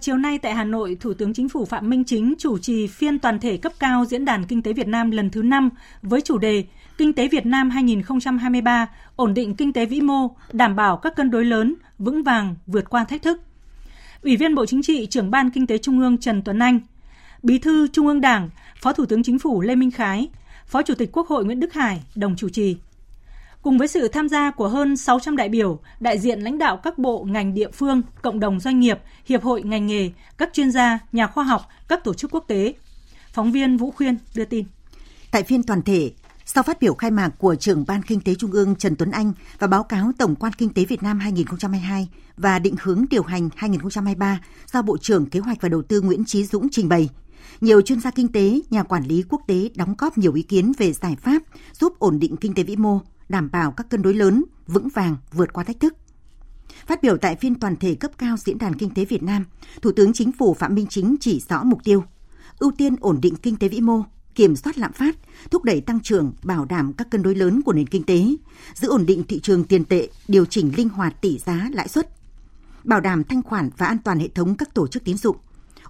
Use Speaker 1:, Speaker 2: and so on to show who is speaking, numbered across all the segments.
Speaker 1: Chiều nay tại Hà Nội, Thủ tướng Chính phủ Phạm Minh Chính chủ trì phiên toàn thể cấp cao Diễn đàn Kinh tế Việt Nam lần thứ 5 với chủ đề Kinh tế Việt Nam 2023, ổn định kinh tế vĩ mô, đảm bảo các cân đối lớn, vững vàng, vượt qua thách thức. Ủy viên Bộ Chính trị, trưởng Ban Kinh tế Trung ương Trần Tuấn Anh, Bí thư Trung ương Đảng, Phó Thủ tướng Chính phủ Lê Minh Khái, Phó Chủ tịch Quốc hội Nguyễn Đức Hải đồng chủ trì. Cùng với sự tham gia của hơn 600 đại biểu, đại diện lãnh đạo các bộ, ngành địa phương, cộng đồng doanh nghiệp, hiệp hội ngành nghề, các chuyên gia, nhà khoa học, các tổ chức quốc tế. Phóng viên Vũ Khuyên đưa tin.
Speaker 2: Tại phiên toàn thể, sau phát biểu khai mạc của trưởng Ban Kinh tế Trung ương Trần Tuấn Anh và báo cáo Tổng quan Kinh tế Việt Nam 2022 và định hướng điều hành 2023 do Bộ trưởng Kế hoạch và Đầu tư Nguyễn Trí Dũng trình bày, nhiều chuyên gia kinh tế, nhà quản lý quốc tế đóng góp nhiều ý kiến về giải pháp giúp ổn định kinh tế vĩ mô, đảm bảo các cân đối lớn, vững vàng vượt qua thách thức. Phát biểu tại phiên toàn thể cấp cao Diễn đàn Kinh tế Việt Nam, Thủ tướng Chính phủ Phạm Minh Chính chỉ rõ mục tiêu ưu tiên ổn định kinh tế vĩ mô, kiểm soát lạm phát, thúc đẩy tăng trưởng, bảo đảm các cân đối lớn của nền kinh tế, giữ ổn định thị trường tiền tệ, điều chỉnh linh hoạt tỷ giá lãi suất, bảo đảm thanh khoản và an toàn hệ thống các tổ chức tín dụng,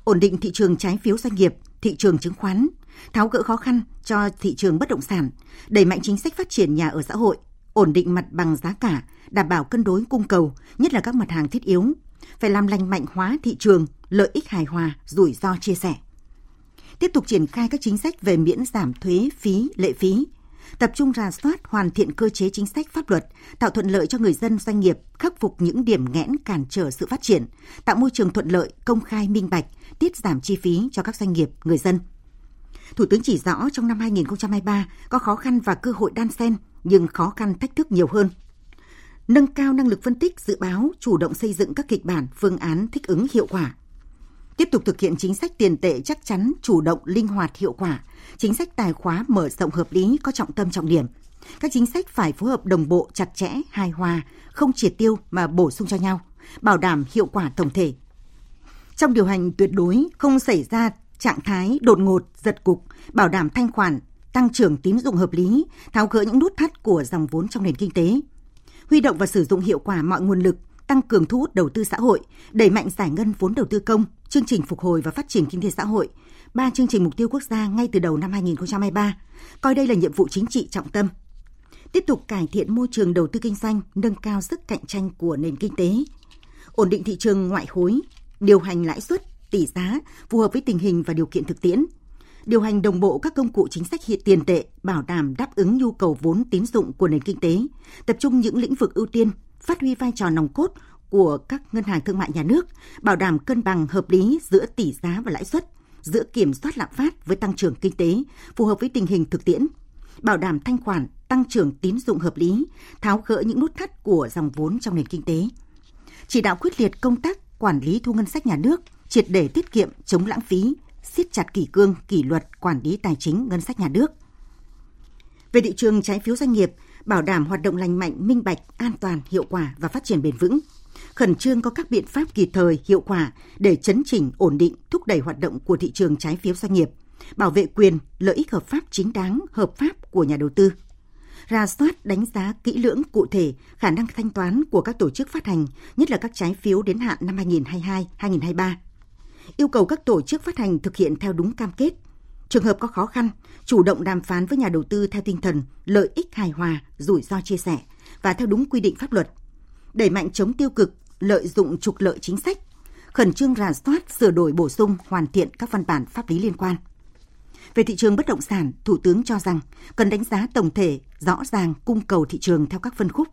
Speaker 2: ổn định thị trường trái phiếu doanh nghiệp, thị trường chứng khoán, tháo gỡ khó khăn cho thị trường bất động sản, đẩy mạnh chính sách phát triển nhà ở xã hội, ổn định mặt bằng giá cả, đảm bảo cân đối cung cầu, nhất là các mặt hàng thiết yếu, phải làm lành mạnh hóa thị trường, lợi ích hài hòa, rủi ro chia sẻ. Tiếp tục triển khai các chính sách về miễn giảm thuế, phí, lệ phí, tập trung rà soát hoàn thiện cơ chế chính sách pháp luật, tạo thuận lợi cho người dân doanh nghiệp, khắc phục những điểm nghẽn cản trở sự phát triển, tạo môi trường thuận lợi, công khai minh bạch, tiết giảm chi phí cho các doanh nghiệp, người dân. Thủ tướng chỉ rõ trong năm 2023 có khó khăn và cơ hội đan xen, nhưng khó khăn thách thức nhiều hơn. Nâng cao năng lực phân tích, dự báo, chủ động xây dựng các kịch bản, phương án thích ứng hiệu quả. Tiếp tục thực hiện chính sách tiền tệ chắc chắn, chủ động, linh hoạt, hiệu quả, chính sách tài khóa mở rộng hợp lý có trọng tâm trọng điểm. Các chính sách phải phối hợp đồng bộ, chặt chẽ, hài hòa, không triệt tiêu mà bổ sung cho nhau, bảo đảm hiệu quả tổng thể. Trong điều hành tuyệt đối không xảy ra trạng thái đột ngột, giật cục, bảo đảm thanh khoản, tăng trưởng tín dụng hợp lý, tháo gỡ những nút thắt của dòng vốn trong nền kinh tế. Huy động và sử dụng hiệu quả mọi nguồn lực, tăng cường thu hút đầu tư xã hội, đẩy mạnh giải ngân vốn đầu tư công, chương trình phục hồi và phát triển kinh tế xã hội, ba chương trình mục tiêu quốc gia ngay từ đầu năm 2023, coi đây là nhiệm vụ chính trị trọng tâm. Tiếp tục cải thiện môi trường đầu tư kinh doanh, nâng cao sức cạnh tranh của nền kinh tế, ổn định thị trường ngoại hối, điều hành lãi suất, tỷ giá phù hợp với tình hình và điều kiện thực tiễn, điều hành đồng bộ các công cụ chính sách hiện tiền tệ, bảo đảm đáp ứng nhu cầu vốn tín dụng của nền kinh tế, tập trung những lĩnh vực ưu tiên, phát huy vai trò nòng cốt của các ngân hàng thương mại nhà nước, bảo đảm cân bằng hợp lý giữa tỷ giá và lãi suất, giữa kiểm soát lạm phát với tăng trưởng kinh tế, phù hợp với tình hình thực tiễn, bảo đảm thanh khoản, tăng trưởng tín dụng hợp lý, tháo gỡ những nút thắt của dòng vốn trong nền kinh tế. Chỉ đạo quyết liệt công tác quản lý thu ngân sách nhà nước, triệt để tiết kiệm, chống lãng phí, siết chặt kỷ cương, kỷ luật quản lý tài chính ngân sách nhà nước. Về thị trường trái phiếu doanh nghiệp, bảo đảm hoạt động lành mạnh, minh bạch, an toàn, hiệu quả và phát triển bền vững, khẩn trương có các biện pháp kịp thời, hiệu quả để chấn chỉnh, ổn định, thúc đẩy hoạt động của thị trường trái phiếu doanh nghiệp, bảo vệ quyền, lợi ích hợp pháp chính đáng, hợp pháp của nhà đầu tư. Ra soát, đánh giá kỹ lưỡng cụ thể khả năng thanh toán của các tổ chức phát hành, nhất là các trái phiếu đến hạn năm 2022-2023. Yêu cầu các tổ chức phát hành thực hiện theo đúng cam kết. Trường hợp có khó khăn, chủ động đàm phán với nhà đầu tư theo tinh thần lợi ích hài hòa, rủi ro chia sẻ và theo đúng quy định pháp luật đẩy mạnh chống tiêu cực, lợi dụng trục lợi chính sách, khẩn trương rà soát, sửa đổi bổ sung, hoàn thiện các văn bản pháp lý liên quan. Về thị trường bất động sản, Thủ tướng cho rằng cần đánh giá tổng thể, rõ ràng cung cầu thị trường theo các phân khúc,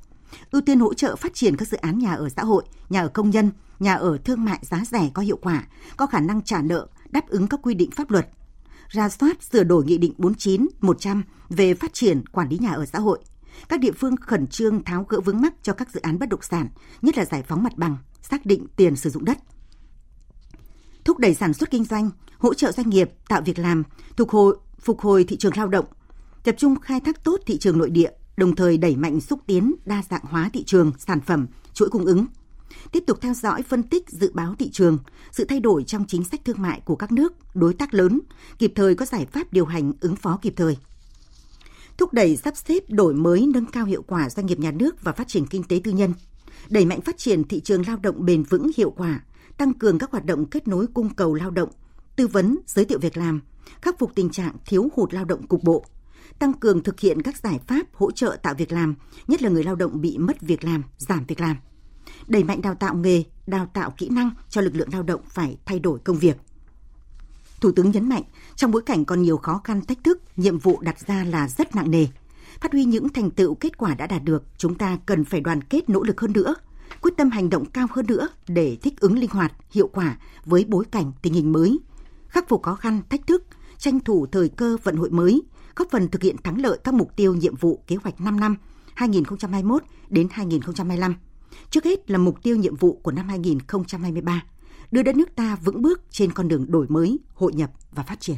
Speaker 2: ưu tiên hỗ trợ phát triển các dự án nhà ở xã hội, nhà ở công nhân, nhà ở thương mại giá rẻ có hiệu quả, có khả năng trả nợ, đáp ứng các quy định pháp luật, ra soát sửa đổi Nghị định 49, 100 về phát triển quản lý nhà ở xã hội, các địa phương khẩn trương tháo gỡ vướng mắc cho các dự án bất động sản, nhất là giải phóng mặt bằng, xác định tiền sử dụng đất. Thúc đẩy sản xuất kinh doanh, hỗ trợ doanh nghiệp tạo việc làm, phục hồi, phục hồi thị trường lao động, tập trung khai thác tốt thị trường nội địa, đồng thời đẩy mạnh xúc tiến đa dạng hóa thị trường, sản phẩm, chuỗi cung ứng. Tiếp tục theo dõi phân tích dự báo thị trường, sự thay đổi trong chính sách thương mại của các nước, đối tác lớn, kịp thời có giải pháp điều hành ứng phó kịp thời thúc đẩy sắp xếp đổi mới nâng cao hiệu quả doanh nghiệp nhà nước và phát triển kinh tế tư nhân, đẩy mạnh phát triển thị trường lao động bền vững hiệu quả, tăng cường các hoạt động kết nối cung cầu lao động, tư vấn, giới thiệu việc làm, khắc phục tình trạng thiếu hụt lao động cục bộ, tăng cường thực hiện các giải pháp hỗ trợ tạo việc làm, nhất là người lao động bị mất việc làm, giảm việc làm. Đẩy mạnh đào tạo nghề, đào tạo kỹ năng cho lực lượng lao động phải thay đổi công việc. Thủ tướng nhấn mạnh, trong bối cảnh còn nhiều khó khăn thách thức, nhiệm vụ đặt ra là rất nặng nề. Phát huy những thành tựu kết quả đã đạt được, chúng ta cần phải đoàn kết nỗ lực hơn nữa, quyết tâm hành động cao hơn nữa để thích ứng linh hoạt, hiệu quả với bối cảnh tình hình mới, khắc phục khó khăn, thách thức, tranh thủ thời cơ vận hội mới, góp phần thực hiện thắng lợi các mục tiêu nhiệm vụ kế hoạch 5 năm 2021 đến 2025. Trước hết là mục tiêu nhiệm vụ của năm 2023, đưa đất nước ta vững bước trên con đường đổi mới, hội nhập và phát triển.